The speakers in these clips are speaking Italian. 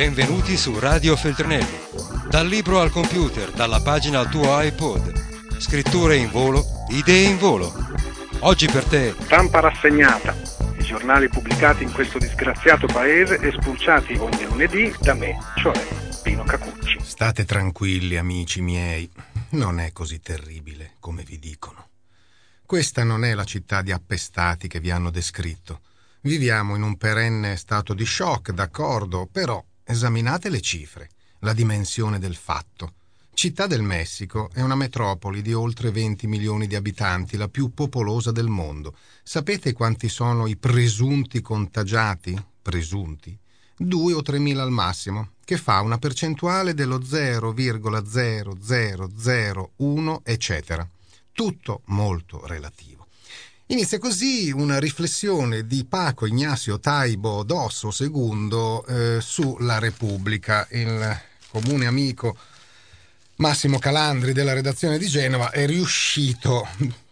Benvenuti su Radio Feltrinelli. Dal libro al computer, dalla pagina al tuo iPod. Scritture in volo, idee in volo. Oggi per te. Stampa rassegnata. I giornali pubblicati in questo disgraziato paese e spulciati ogni lunedì da me, cioè Pino Cacucci. State tranquilli, amici miei. Non è così terribile come vi dicono. Questa non è la città di appestati che vi hanno descritto. Viviamo in un perenne stato di shock, d'accordo, però esaminate le cifre, la dimensione del fatto. Città del Messico è una metropoli di oltre 20 milioni di abitanti, la più popolosa del mondo. Sapete quanti sono i presunti contagiati? Presunti? Due o tre mila al massimo, che fa una percentuale dello 0,0001, eccetera. Tutto molto relativo. Inizia così una riflessione di Paco Ignazio Taibo Dosso II eh, sulla Repubblica. Il comune amico Massimo Calandri della redazione di Genova è riuscito,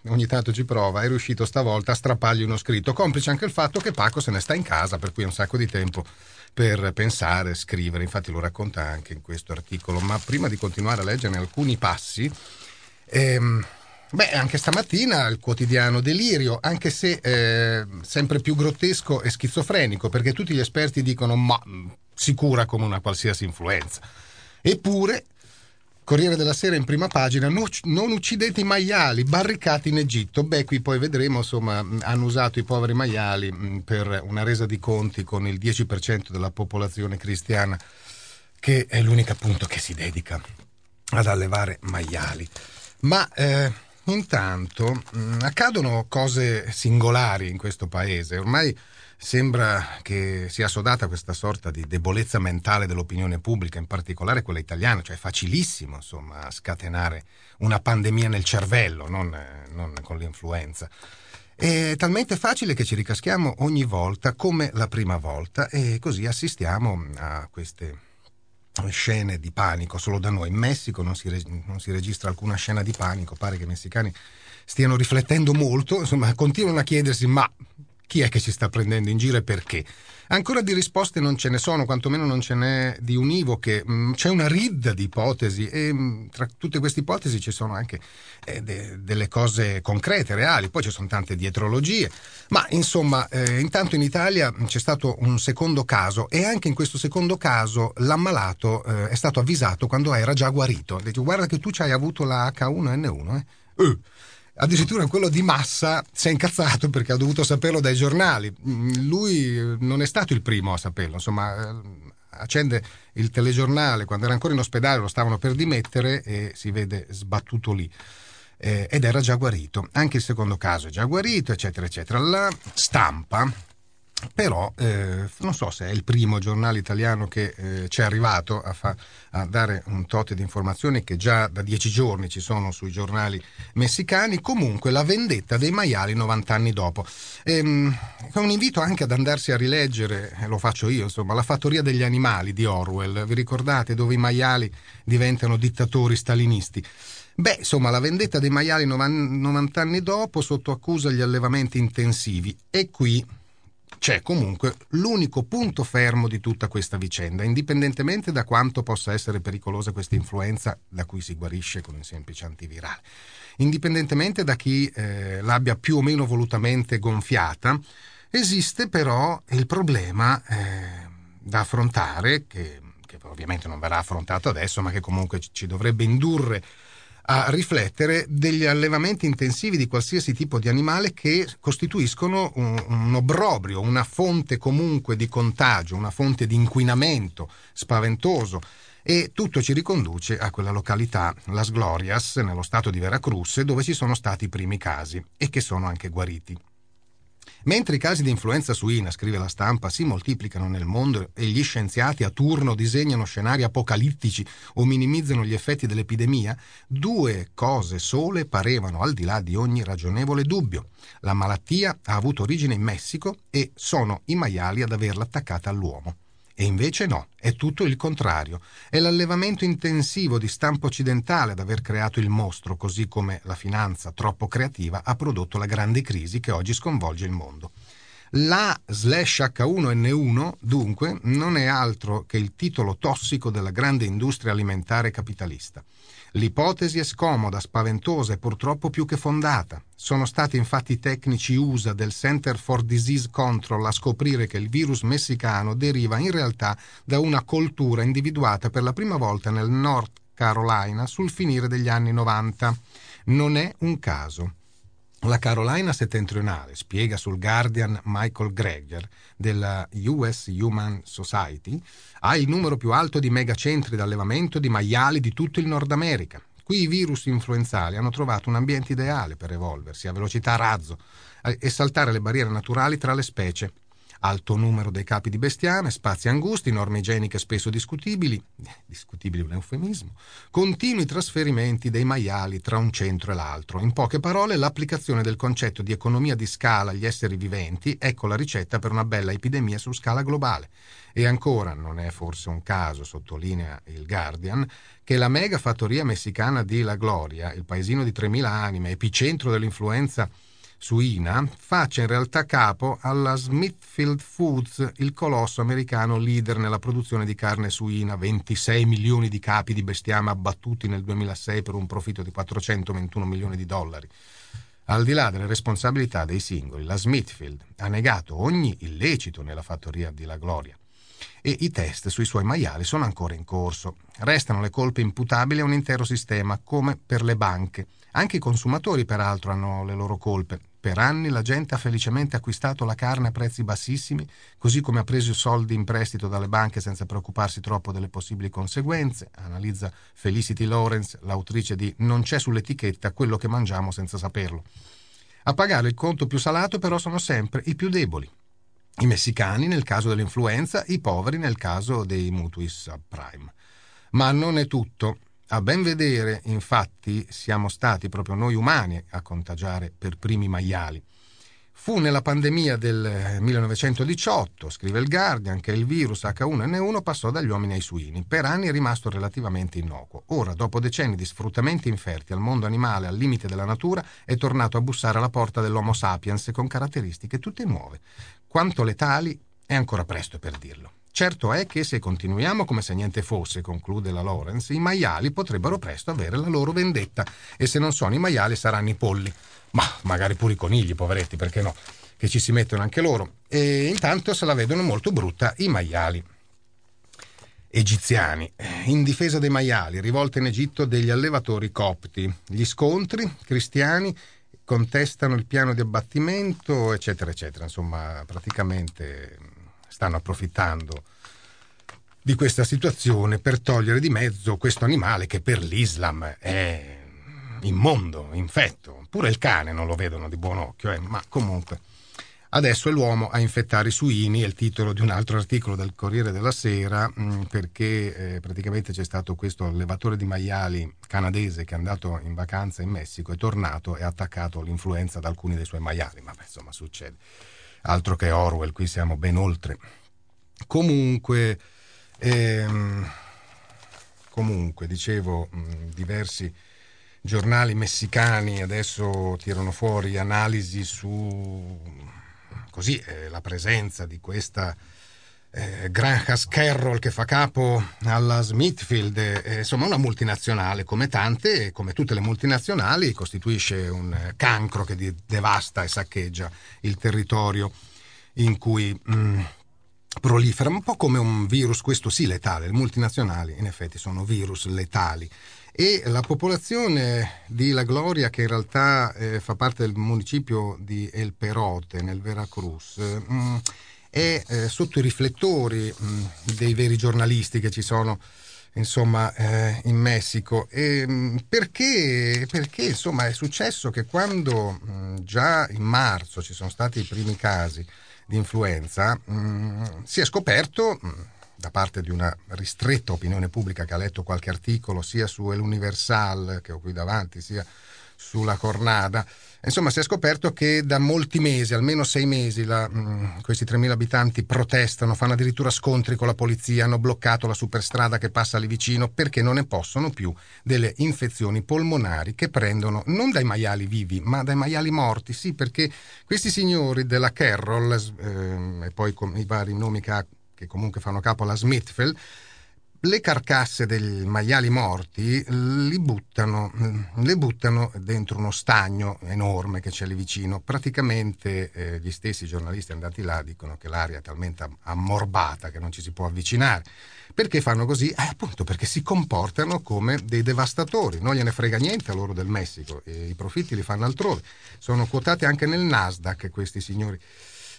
ogni tanto ci prova, è riuscito stavolta a strappargli uno scritto, complice anche il fatto che Paco se ne sta in casa, per cui ha un sacco di tempo per pensare, scrivere, infatti lo racconta anche in questo articolo, ma prima di continuare a leggerne alcuni passi, ehm, Beh, anche stamattina il quotidiano Delirio, anche se eh, sempre più grottesco e schizofrenico, perché tutti gli esperti dicono ma si cura come una qualsiasi influenza. Eppure, Corriere della Sera in prima pagina, non uccidete i maiali, barricati in Egitto. Beh, qui poi vedremo, insomma, hanno usato i poveri maiali per una resa di conti con il 10% della popolazione cristiana, che è l'unico appunto che si dedica ad allevare maiali. Ma... Eh, Intanto mh, mm, accadono cose singolari in questo paese. Ormai sembra che sia assodata questa sorta di debolezza mentale dell'opinione pubblica, in particolare quella italiana, cioè è facilissimo insomma scatenare una pandemia nel cervello, non, non con l'influenza. È talmente facile che ci ricaschiamo ogni volta come la prima volta e così assistiamo a queste scene di panico solo da noi. In Messico non si, non si registra alcuna scena di panico, pare che i messicani stiano riflettendo molto, insomma continuano a chiedersi ma chi è che ci sta prendendo in giro e perché? Ancora di risposte non ce ne sono, quantomeno non ce n'è di univoche. Mm, c'è una ridda di ipotesi e mm, tra tutte queste ipotesi ci sono anche eh, de- delle cose concrete, reali, poi ci sono tante dietrologie. Ma insomma, eh, intanto in Italia c'è stato un secondo caso e anche in questo secondo caso l'ammalato eh, è stato avvisato quando era già guarito. Dice, guarda che tu ci hai avuto la H1N1, eh? Addirittura quello di Massa si è incazzato perché ha dovuto saperlo dai giornali. Mm, lui non è stato il primo a saperlo, insomma, eh, accende il telegiornale quando era ancora in ospedale, lo stavano per dimettere e si vede sbattuto lì. Eh, ed era già guarito. Anche il secondo caso è già guarito, eccetera, eccetera. La stampa però eh, non so se è il primo giornale italiano che eh, ci è arrivato a, fa, a, dare un tot di informazioni che già da dieci giorni ci sono sui giornali messicani, comunque la vendetta dei maiali 90 anni dopo. Ehm, è un invito anche ad andarsi a rileggere, eh, lo faccio io, insomma, La fattoria degli animali di Orwell, vi ricordate dove i maiali diventano dittatori stalinisti? Beh, insomma, la vendetta dei maiali 90 anni dopo sotto accusa gli allevamenti intensivi e qui c'è comunque l'unico punto fermo di tutta questa vicenda, indipendentemente da quanto possa essere pericolosa questa influenza da cui si guarisce con un semplice antivirale. Indipendentemente da chi eh, l'abbia più o meno volutamente gonfiata, esiste però il problema eh, da affrontare, che, che ovviamente non verrà affrontato adesso, ma che comunque ci dovrebbe indurre a riflettere degli allevamenti intensivi di qualsiasi tipo di animale che costituiscono un, un obbrobrio, una fonte comunque di contagio, una fonte di inquinamento spaventoso e tutto ci riconduce a quella località, Las Glorias, nello stato di Veracruz, dove ci sono stati i primi casi e che sono anche guariti. Mentre i casi di influenza suina, scrive la stampa, si moltiplicano nel mondo e gli scienziati a turno disegnano scenari apocalittici o minimizzano gli effetti dell'epidemia, due cose sole parevano al di là di ogni ragionevole dubbio. La malattia ha avuto origine in Messico e sono i maiali ad averla attaccata all'uomo. E invece no, è tutto il contrario. È l'allevamento intensivo di stampo occidentale ad aver creato il mostro, così come la finanza troppo creativa ha prodotto la grande crisi che oggi sconvolge il mondo. La slash H1N1, dunque, non è altro che il titolo tossico della grande industria alimentare capitalista. L'ipotesi è scomoda, spaventosa e purtroppo più che fondata. Sono stati infatti i tecnici USA del Center for Disease Control a scoprire che il virus messicano deriva in realtà da una coltura individuata per la prima volta nel North Carolina sul finire degli anni 90. Non è un caso. La Carolina settentrionale, spiega sul Guardian Michael Greger della US Human Society, ha il numero più alto di megacentri d'allevamento di maiali di tutto il Nord America. Qui i virus influenzali hanno trovato un ambiente ideale per evolversi a velocità razzo e saltare le barriere naturali tra le specie alto numero dei capi di bestiame, spazi angusti, norme igieniche spesso discutibili, discutibili un eufemismo, continui trasferimenti dei maiali tra un centro e l'altro. In poche parole, l'applicazione del concetto di economia di scala agli esseri viventi, ecco la ricetta per una bella epidemia su scala globale. E ancora, non è forse un caso, sottolinea il Guardian, che la mega fattoria messicana di La Gloria, il paesino di 3.000 anime, epicentro dell'influenza suina faccia in realtà capo alla Smithfield Foods, il colosso americano leader nella produzione di carne suina, 26 milioni di capi di bestiame abbattuti nel 2006 per un profitto di 421 milioni di dollari. Al di là delle responsabilità dei singoli, la Smithfield ha negato ogni illecito nella fattoria di La Gloria e i test sui suoi maiali sono ancora in corso. Restano le colpe imputabili a un intero sistema, come per le banche. Anche i consumatori, peraltro, hanno le loro colpe. Per anni la gente ha felicemente acquistato la carne a prezzi bassissimi, così come ha preso soldi in prestito dalle banche senza preoccuparsi troppo delle possibili conseguenze, analizza Felicity Lawrence, l'autrice di Non c'è sull'etichetta quello che mangiamo senza saperlo. A pagare il conto più salato però sono sempre i più deboli. I messicani nel caso dell'influenza, i poveri nel caso dei mutui subprime. Ma non è tutto. A ben vedere, infatti, siamo stati proprio noi umani a contagiare per primi i maiali. Fu nella pandemia del 1918, scrive il Guardian, che il virus H1N1 passò dagli uomini ai suini. Per anni è rimasto relativamente innocuo. Ora, dopo decenni di sfruttamenti inferti al mondo animale al limite della natura, è tornato a bussare alla porta dell'Homo sapiens con caratteristiche tutte nuove. Quanto letali è ancora presto per dirlo. Certo è che se continuiamo come se niente fosse, conclude la Lawrence, i maiali potrebbero presto avere la loro vendetta e se non sono i maiali saranno i polli. Ma magari pure i conigli, poveretti, perché no? Che ci si mettono anche loro. E intanto se la vedono molto brutta i maiali egiziani. In difesa dei maiali, rivolta in Egitto degli allevatori copti. Gli scontri cristiani contestano il piano di abbattimento, eccetera, eccetera. Insomma, praticamente stanno approfittando di questa situazione per togliere di mezzo questo animale che per l'Islam è immondo, infetto. Pure il cane non lo vedono di buon occhio, eh, ma comunque. Adesso è l'uomo a infettare i suini, è il titolo di un altro articolo del Corriere della Sera, mm, perché eh, praticamente c'è stato questo allevatore di maiali canadese che è andato in vacanza in Messico, è tornato e ha attaccato l'influenza ad alcuni dei suoi maiali, ma insomma succede altro che Orwell, qui siamo ben oltre. Comunque, ehm, comunque dicevo, diversi giornali messicani adesso tirano fuori analisi su così, eh, la presenza di questa eh, Graham Carroll che fa capo alla Smithfield, eh, insomma una multinazionale come tante, come tutte le multinazionali, costituisce un cancro che devasta e saccheggia il territorio in cui mh, mm, prolifera, un po' come un virus, questo sì letale, le multinazionali in effetti sono virus letali. E la popolazione di La Gloria, che in realtà eh, fa parte del municipio di El Perote, nel Veracruz, mh, mm, è eh, sotto i riflettori mh, mm, dei veri giornalisti che ci sono insomma, eh, in Messico. E, mh, perché, perché insomma, è successo che quando mh, già in marzo ci sono stati i primi casi di influenza, si è scoperto da parte di una ristretta opinione pubblica che ha letto qualche articolo sia su El Universal che ho qui davanti, sia sulla cornada. Insomma, si è scoperto che da molti mesi, almeno sei mesi, la, mh, mm, questi 3.000 abitanti protestano, fanno addirittura scontri con la polizia, hanno bloccato la superstrada che passa lì vicino perché non ne possono più delle infezioni polmonari che prendono non dai maiali vivi, ma dai maiali morti. Sì, perché questi signori della Carroll, eh, e poi con i vari nomi che ha, che comunque fanno capo alla Smithfield, le carcasse dei maiali morti buttano, le buttano dentro uno stagno enorme che c'è lì vicino. Praticamente eh, gli stessi giornalisti andati là dicono che l'aria è talmente ammorbata che non ci si può avvicinare. Perché fanno così? Eh, appunto perché si comportano come dei devastatori. Non gliene frega niente a loro del Messico, i profitti li fanno altrove. Sono quotati anche nel Nasdaq questi signori.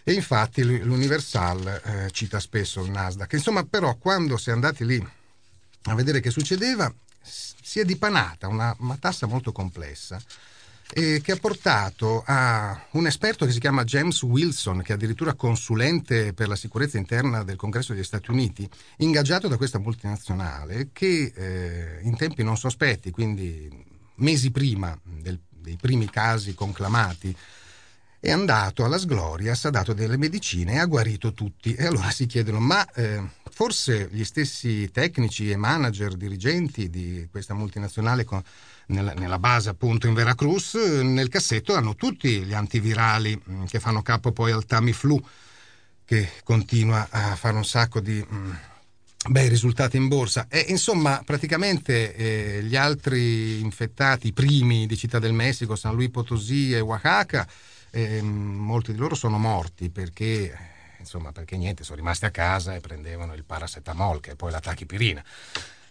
E infatti l'Universal eh, cita spesso il Nasdaq. Insomma, però, quando si è andati lì a vedere che succedeva, si è dipanata una matassa molto complessa eh, che ha portato a un esperto che si chiama James Wilson, che è addirittura consulente per la sicurezza interna del Congresso degli Stati Uniti, ingaggiato da questa multinazionale, che eh, in tempi non sospetti, quindi mesi prima del, dei primi casi conclamati è andato alla Sglorias, ha dato delle medicine e ha guarito tutti. E allora si chiedono, ma eh, forse gli stessi tecnici e manager, dirigenti di questa multinazionale con, nella, nella, base appunto in Veracruz, nel cassetto hanno tutti gli antivirali mm, che fanno capo poi al Tamiflu, che continua a fare un sacco di... Mh, mm, bei risultati in borsa. E insomma, praticamente eh, gli altri infettati, i primi di Città del Messico, San Luis Potosí e Oaxaca, eh, molti di loro sono morti perché, insomma, perché niente, sono rimasti a casa e prendevano il paracetamol, che è poi la tachipirina.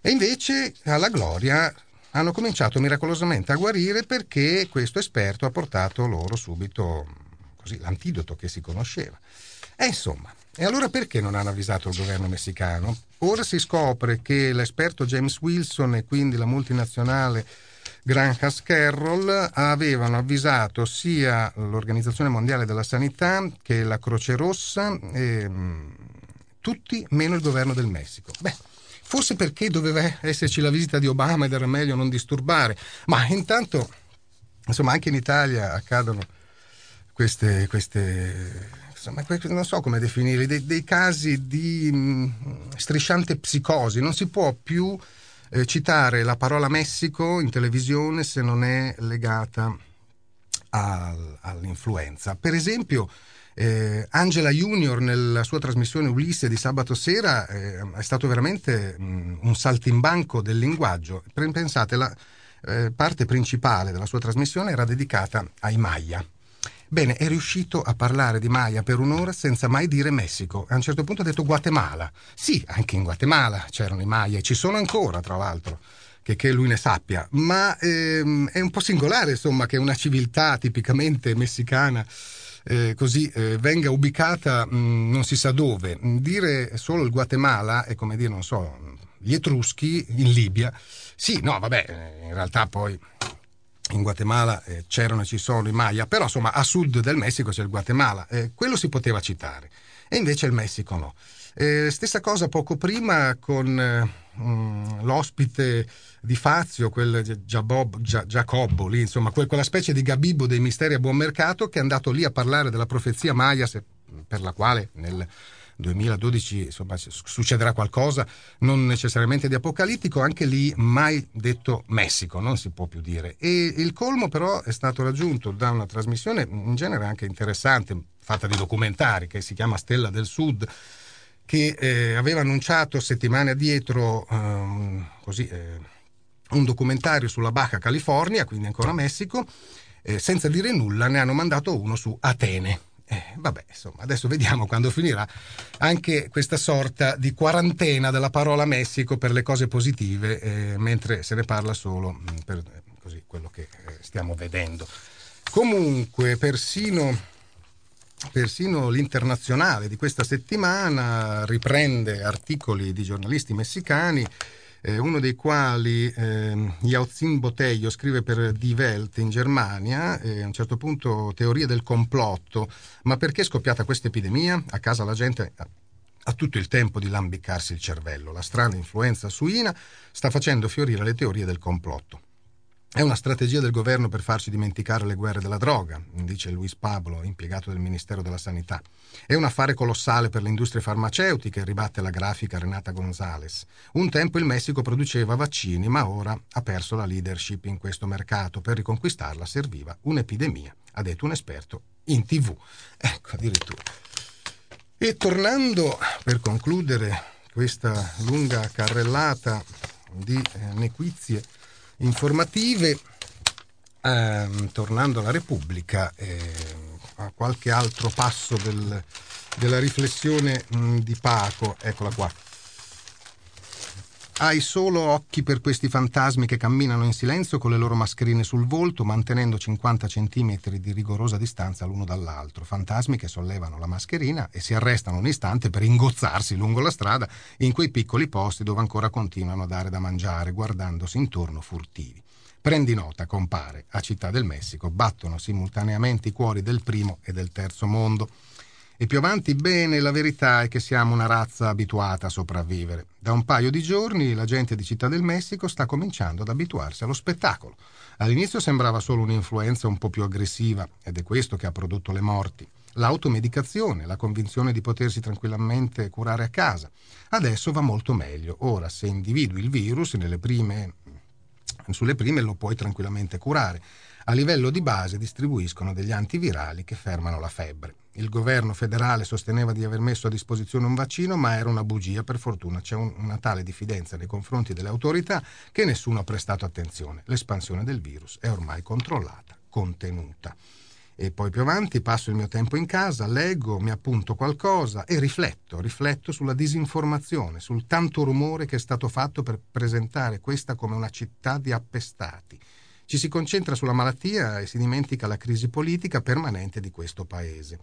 E invece alla Gloria hanno cominciato miracolosamente a guarire perché questo esperto ha portato loro subito così, l'antidoto che si conosceva. E insomma, e allora perché non hanno avvisato il governo messicano? Ora si scopre che l'esperto James Wilson e quindi la multinazionale Granhas Carroll avevano avvisato sia l'Organizzazione Mondiale della Sanità che la Croce Rossa, e, mm, tutti meno il governo del Messico. Beh, forse perché doveva esserci la visita di Obama ed era meglio non disturbare, ma intanto, insomma, anche in Italia accadono queste, queste insomma, non so come definirli, dei, dei casi di mh, mm, strisciante psicosi, non si può più eh, citare la parola Messico in televisione se non è legata al, all'influenza. Per esempio, eh, Angela Junior nella sua trasmissione Ulisse di sabato sera eh, è stato veramente mh, mm, un saltimbanco del linguaggio. Pensate, la eh, parte principale della sua trasmissione era dedicata ai Maya Bene, è riuscito a parlare di Maya per un'ora senza mai dire Messico. A un certo punto ha detto Guatemala. Sì, anche in Guatemala c'erano i Maya e ci sono ancora, tra l'altro. Che, lui ne sappia, ma ehm, è un po' singolare insomma che una civiltà tipicamente messicana eh, così eh, venga ubicata mh, mm, non si sa dove. Dire solo il Guatemala è come dire, non so, gli Etruschi in Libia. Sì, no, vabbè, in realtà poi in Guatemala eh, c'erano e ci sono i Maya, però insomma a sud del Messico c'è il Guatemala, eh, quello si poteva citare, e invece il Messico no. Eh, stessa cosa poco prima con eh, mm, l'ospite di Fazio, quel Giacobbo, lì, insomma, quel, quella specie di Gabibbo dei misteri a buon mercato che è andato lì a parlare della profezia Maya, se, per la quale nel 2012 insomma, succederà qualcosa, non necessariamente di apocalittico, anche lì mai detto Messico, non si può più dire. E il colmo però è stato raggiunto da una trasmissione in genere anche interessante, fatta di documentari, che si chiama Stella del Sud, che eh, aveva annunciato settimane addietro um, così, eh, un documentario sulla Baja California, quindi ancora Messico, eh, senza dire nulla ne hanno mandato uno su Atene eh, vabbè, insomma, adesso vediamo quando finirà anche questa sorta di quarantena della parola Messico per le cose positive, eh, mentre se ne parla solo mm, per così, quello che eh, stiamo vedendo. Comunque, persino, persino l'internazionale di questa settimana riprende articoli di giornalisti messicani eh, uno dei quali eh, Yaozin Botello scrive per Die Welt in Germania, eh, a un certo punto teoria del complotto, ma perché è scoppiata questa epidemia? A casa la gente ha tutto il tempo di lambicarsi il cervello, la strana influenza suina sta facendo fiorire le teorie del complotto. È una strategia del governo per farci dimenticare le guerre della droga, dice Luis Pablo, impiegato del Ministero della Sanità. È un affare colossale per le industrie farmaceutiche, ribatte la grafica Renata Gonzales. Un tempo il Messico produceva vaccini, ma ora ha perso la leadership in questo mercato. Per riconquistarla serviva un'epidemia, ha detto un esperto in tv. Ecco, addirittura. E tornando per concludere questa lunga carrellata di eh, nequizie informative, ehm, tornando alla Repubblica, eh, a qualche altro passo del, della riflessione mh, di Paco, eccola qua. Hai solo occhi per questi fantasmi che camminano in silenzio con le loro mascherine sul volto, mantenendo 50 centimetri di rigorosa distanza l'uno dall'altro. Fantasmi che sollevano la mascherina e si arrestano un istante per ingozzarsi lungo la strada in quei piccoli posti dove ancora continuano a dare da mangiare, guardandosi intorno furtivi. Prendi nota, compare, a Città del Messico battono simultaneamente i cuori del primo e del terzo mondo. E più avanti, bene, la verità è che siamo una razza abituata a sopravvivere. Da un paio di giorni la gente di Città del Messico sta cominciando ad abituarsi allo spettacolo. All'inizio sembrava solo un'influenza un po' più aggressiva ed è questo che ha prodotto le morti. L'automedicazione, la convinzione di potersi tranquillamente curare a casa. Adesso va molto meglio. Ora, se individui il virus prime, sulle prime lo puoi tranquillamente curare. A livello di base distribuiscono degli antivirali che fermano la febbre. Il governo federale sosteneva di aver messo a disposizione un vaccino, ma era una bugia, per fortuna c'è un, una tale diffidenza nei confronti delle autorità che nessuno ha prestato attenzione. L'espansione del virus è ormai controllata, contenuta. E poi più avanti passo il mio tempo in casa, leggo, mi appunto qualcosa e rifletto, rifletto sulla disinformazione, sul tanto rumore che è stato fatto per presentare questa come una città di appestati ci si concentra sulla malattia e si dimentica la crisi politica permanente di questo paese.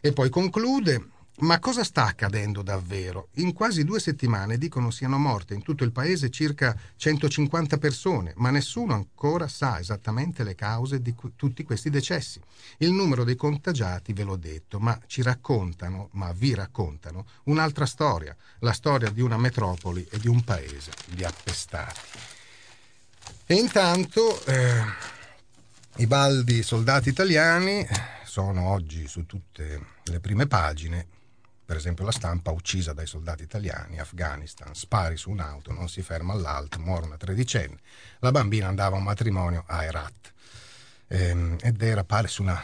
E poi conclude, ma cosa sta accadendo davvero? In quasi due settimane dicono siano morte in tutto il paese circa 150 persone, ma nessuno ancora sa esattamente le cause di tutti questi decessi. Il numero dei contagiati ve l'ho detto, ma ci raccontano, ma vi raccontano, un'altra storia, la storia di una metropoli e di un paese di appestati. E intanto eh, i baldi soldati italiani sono oggi su tutte le prime pagine, per esempio la stampa uccisa dai soldati italiani, Afghanistan, spari su un'auto, non si ferma all'alt, muore una tredicenne, la bambina andava a un matrimonio a Herat ehm, ed era pare su una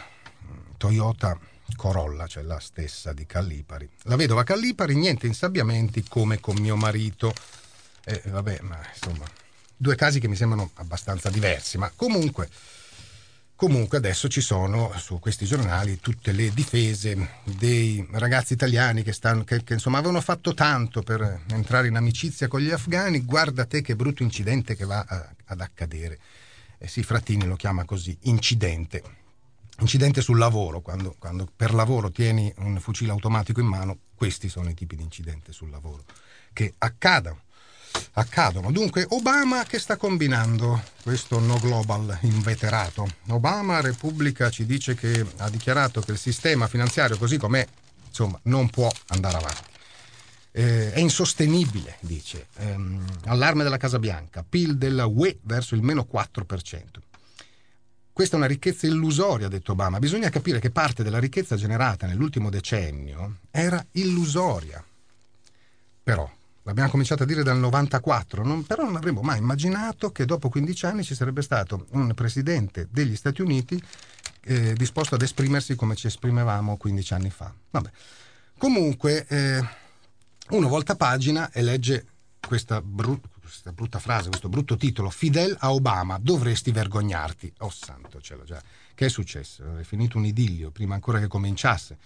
Toyota Corolla, cioè la stessa di Callipari. La vedova Callipari, niente insabbiamenti come con mio marito. Eh, vabbè, ma insomma due casi che mi sembrano abbastanza diversi, ma comunque, comunque adesso ci sono su questi giornali tutte le difese dei ragazzi italiani che, stanno, che, che insomma avevano fatto tanto per entrare in amicizia con gli afghani, guarda te che brutto incidente che va a, ad accadere. Eh sì, Frattini lo chiama così, incidente. Incidente sul lavoro, quando, quando per lavoro tieni un fucile automatico in mano, questi sono i tipi di incidente sul lavoro che accadono accadono. Dunque, Obama che sta combinando questo no global inveterato? Obama, Repubblica, ci dice che ha dichiarato che il sistema finanziario così com'è, insomma, non può andare avanti. Eh, è insostenibile, dice. Ehm, allarme della Casa Bianca, PIL della UE verso il meno 4%. Questa è una ricchezza illusoria, ha detto Obama. Bisogna capire che parte della ricchezza generata nell'ultimo decennio era illusoria. Però l'abbiamo cominciato a dire dal 94, non, però non avremmo mai immaginato che dopo 15 anni ci sarebbe stato un presidente degli Stati Uniti eh, disposto ad esprimersi come ci esprimevamo 15 anni fa. Vabbè. Comunque, eh, uno volta pagina e legge questa, bru- questa, brutta frase, questo brutto titolo, Fidel a Obama, dovresti vergognarti. Oh santo cielo, già. Che è successo? È finito un idillio prima ancora che cominciasse.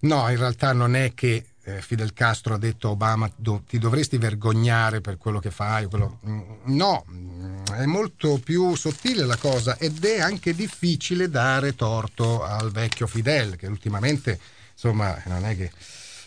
No, in realtà non è che eh, Fidel Castro ha detto a Obama ti dovresti vergognare per quello che fai. Quello... Mm, no, è molto più sottile la cosa ed è anche difficile dare torto al vecchio Fidel che ultimamente insomma non è che...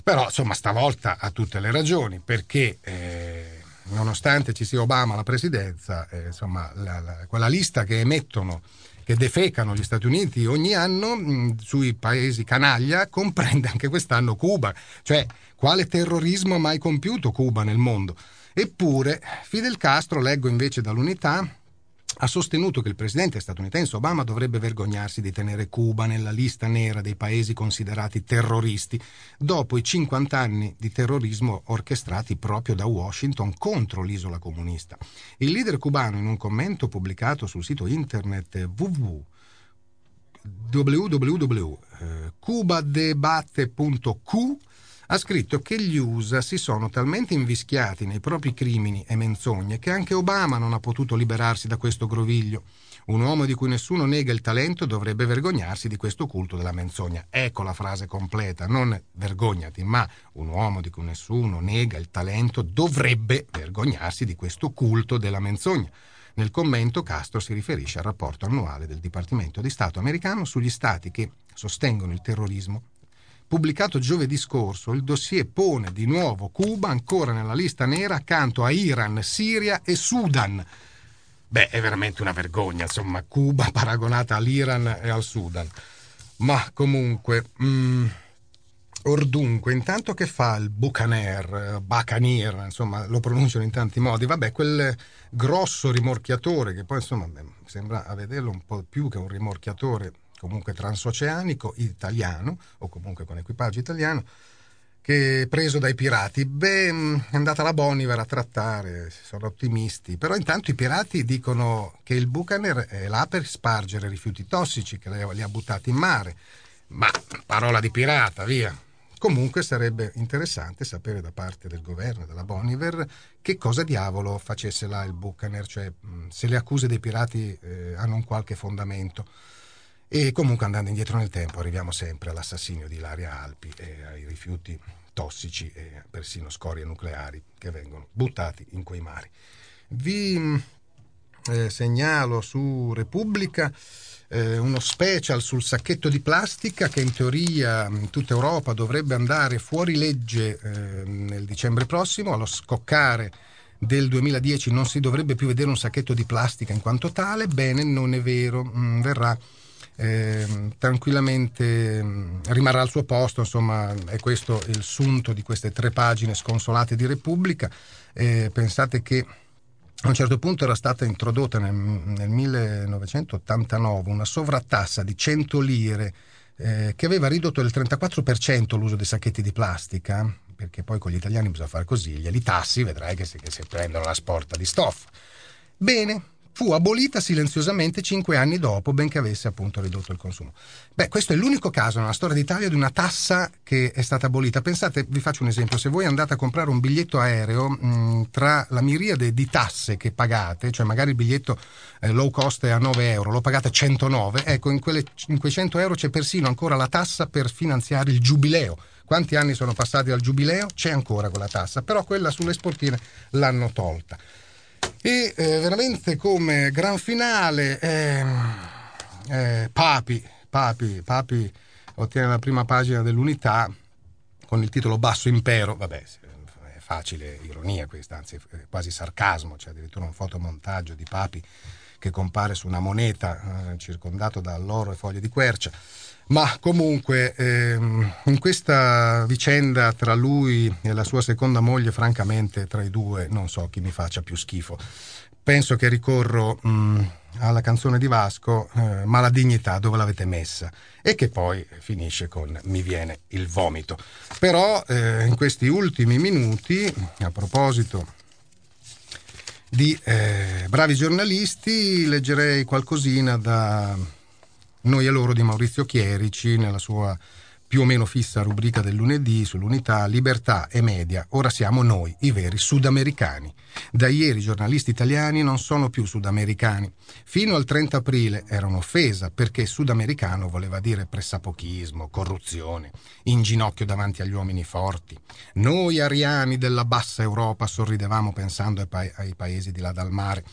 Però insomma stavolta ha tutte le ragioni perché... Eh, nonostante ci sia Obama alla presidenza, eh, insomma, la, la, quella lista che emettono che defecano gli Stati Uniti ogni anno mh, mm, sui paesi canaglia comprende anche quest'anno Cuba. Cioè, quale terrorismo ha mai compiuto Cuba nel mondo? Eppure, Fidel Castro, leggo invece dall'unità, ha sostenuto che il presidente statunitense Obama dovrebbe vergognarsi di tenere Cuba nella lista nera dei paesi considerati terroristi, dopo i 50 anni di terrorismo orchestrati proprio da Washington contro l'isola comunista. Il leader cubano, in un commento pubblicato sul sito internet www.cubadebate.q ha scritto che gli USA si sono talmente invischiati nei propri crimini e menzogne che anche Obama non ha potuto liberarsi da questo groviglio. Un uomo di cui nessuno nega il talento dovrebbe vergognarsi di questo culto della menzogna. Ecco la frase completa, non vergognati, ma un uomo di cui nessuno nega il talento dovrebbe vergognarsi di questo culto della menzogna. Nel commento Castro si riferisce al rapporto annuale del Dipartimento di Stato americano sugli stati che sostengono il terrorismo pubblicato giovedì scorso, il dossier pone di nuovo Cuba ancora nella lista nera accanto a Iran, Siria e Sudan. Beh, è veramente una vergogna, insomma, Cuba paragonata all'Iran e al Sudan. Ma comunque, mm, ordunque, intanto che fa il Bucaner, Bacanier, insomma, lo pronunciano in tanti modi, vabbè, quel grosso rimorchiatore che poi, insomma, sembra a vederlo un po' più che un rimorchiatore comunque transoceanico italiano, o comunque con equipaggio italiano, che preso dai pirati. Beh, mm, è andata la Boniver a trattare, sono ottimisti, però intanto i pirati dicono che il Buchaner è là per spargere rifiuti tossici, che li ha buttati in mare. Ma parola di pirata, via. Comunque sarebbe interessante sapere da parte del governo, della Boniver, che cosa diavolo facesse là il Buchaner, cioè mm, se le accuse dei pirati eh, hanno un qualche fondamento. E comunque andando indietro nel tempo arriviamo sempre all'assassinio di Ilaria Alpi e ai rifiuti tossici e persino scorie nucleari che vengono buttati in quei mari. Vi eh, segnalo su Repubblica eh, uno special sul sacchetto di plastica che in teoria in mm, tutta Europa dovrebbe andare fuori legge eh, nel dicembre prossimo, allo scoccare del 2010 non si dovrebbe più vedere un sacchetto di plastica in quanto tale, bene, non è vero, mh, mm, verrà eh, tranquillamente mh, rimarrà al suo posto, insomma è questo il sunto di queste tre pagine sconsolate di Repubblica. Eh, pensate che a un certo punto era stata introdotta nel, nel 1989 una sovrattassa di 100 lire eh, che aveva ridotto del 34% l'uso dei sacchetti di plastica, perché poi con gli italiani bisogna fare così, glieli tassi, vedrai che si prendono la sporta di stoffa. Bene, fu abolita silenziosamente cinque anni dopo, benché avesse appunto ridotto il consumo. Beh, questo è l'unico caso nella storia d'Italia di una tassa che è stata abolita. Pensate, vi faccio un esempio, se voi andate a comprare un biglietto aereo, mh, tra la miriade di tasse che pagate, cioè magari il biglietto eh, low cost è a 9 euro, lo pagate 109, ecco, in, quelle, in quei 100 euro c'è persino ancora la tassa per finanziare il giubileo. Quanti anni sono passati dal giubileo? C'è ancora quella tassa, però quella sulle sportine l'hanno tolta. E eh, veramente come gran finale, eh, eh, Papi, Papi, Papi ottiene la prima pagina dell'unità con il titolo Basso Impero, vabbè, è facile ironia questa, anzi quasi sarcasmo, c'è addirittura un fotomontaggio di Papi che compare su una moneta eh, circondato dall'oro e foglie di quercia. Ma comunque ehm, in questa vicenda tra lui e la sua seconda moglie, francamente tra i due non so chi mi faccia più schifo. Penso che ricorro mh, mm, alla canzone di Vasco, eh, ma la dignità dove l'avete messa? E che poi finisce con mi viene il vomito. Però eh, in questi ultimi minuti, a proposito di eh, bravi giornalisti, leggerei qualcosina da noi e loro di Maurizio Chierici nella sua più o meno fissa rubrica del lunedì sull'unità Libertà e Media. Ora siamo noi, i veri sudamericani. Da ieri i giornalisti italiani non sono più sudamericani. Fino al 30 aprile era un'offesa perché sudamericano voleva dire pressapochismo, corruzione, in ginocchio davanti agli uomini forti. Noi ariani della bassa Europa sorridevamo pensando ai, pa- ai paesi di là dal mare.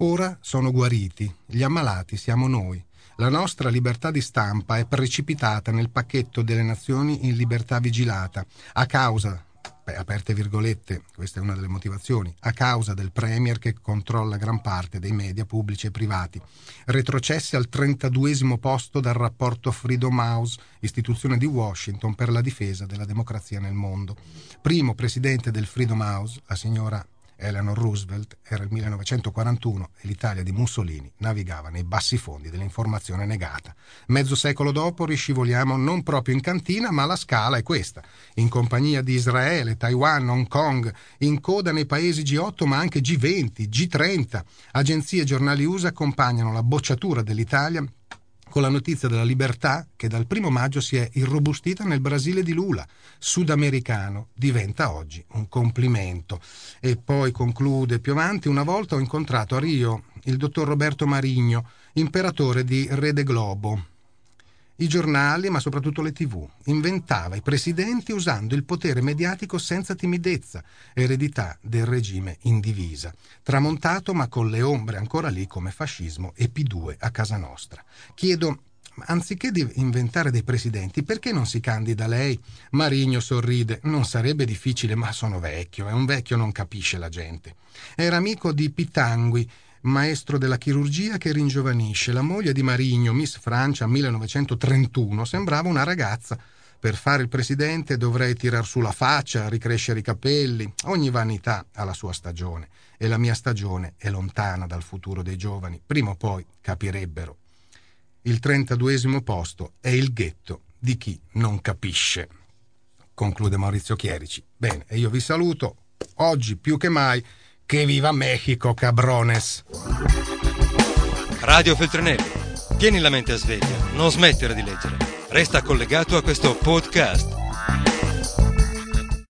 Ora sono guariti, gli ammalati siamo noi la nostra libertà di stampa è precipitata nel pacchetto delle nazioni in libertà vigilata a causa aperte virgolette, questa è una delle motivazioni, a causa del Premier che controlla gran parte dei media pubblici e privati, retrocesse al 32 posto dal rapporto Freedom House, istituzione di Washington per la difesa della democrazia nel mondo. Primo presidente del Freedom House, la signora Eleanor Roosevelt, era il 1941 e l'Italia di Mussolini navigava nei bassi fondi dell'informazione negata. Mezzo secolo dopo riscivoliamo non proprio in cantina, ma la scala è questa. In compagnia di Israele, Taiwan, Hong Kong, in coda nei paesi G8 ma anche G20, G30, agenzie e giornali USA accompagnano la bocciatura dell'Italia con la notizia della libertà che dal primo maggio si è irrobustita nel Brasile di Lula, sudamericano, diventa oggi un complimento. E poi conclude più avanti, una volta ho incontrato a Rio il dottor Roberto Marigno, imperatore di Rede Globo, i giornali, ma soprattutto le tv. Inventava i presidenti usando il potere mediatico senza timidezza, eredità del regime in divisa, tramontato ma con le ombre ancora lì come fascismo e P2 a casa nostra. Chiedo anziché di inventare dei presidenti, perché non si candida lei? Marigno sorride. Non sarebbe difficile, ma sono vecchio e un vecchio non capisce la gente. Era amico di Pitangui, maestro della chirurgia che ringiovanisce. La moglie di Marigno, Miss Francia 1931, sembrava una ragazza. Per fare il presidente dovrei tirar su la faccia, ricrescere i capelli. Ogni vanità ha la sua stagione e la mia stagione è lontana dal futuro dei giovani. Prima o poi capirebbero. Il 32 posto è il ghetto di chi non capisce. Conclude Maurizio Chierici. Bene, e io vi saluto. Oggi più che mai che viva Mexico, cabrones! Radio Feltrinelli. Tieni la mente a sveglia, non smettere di leggere. Resta collegato a questo podcast.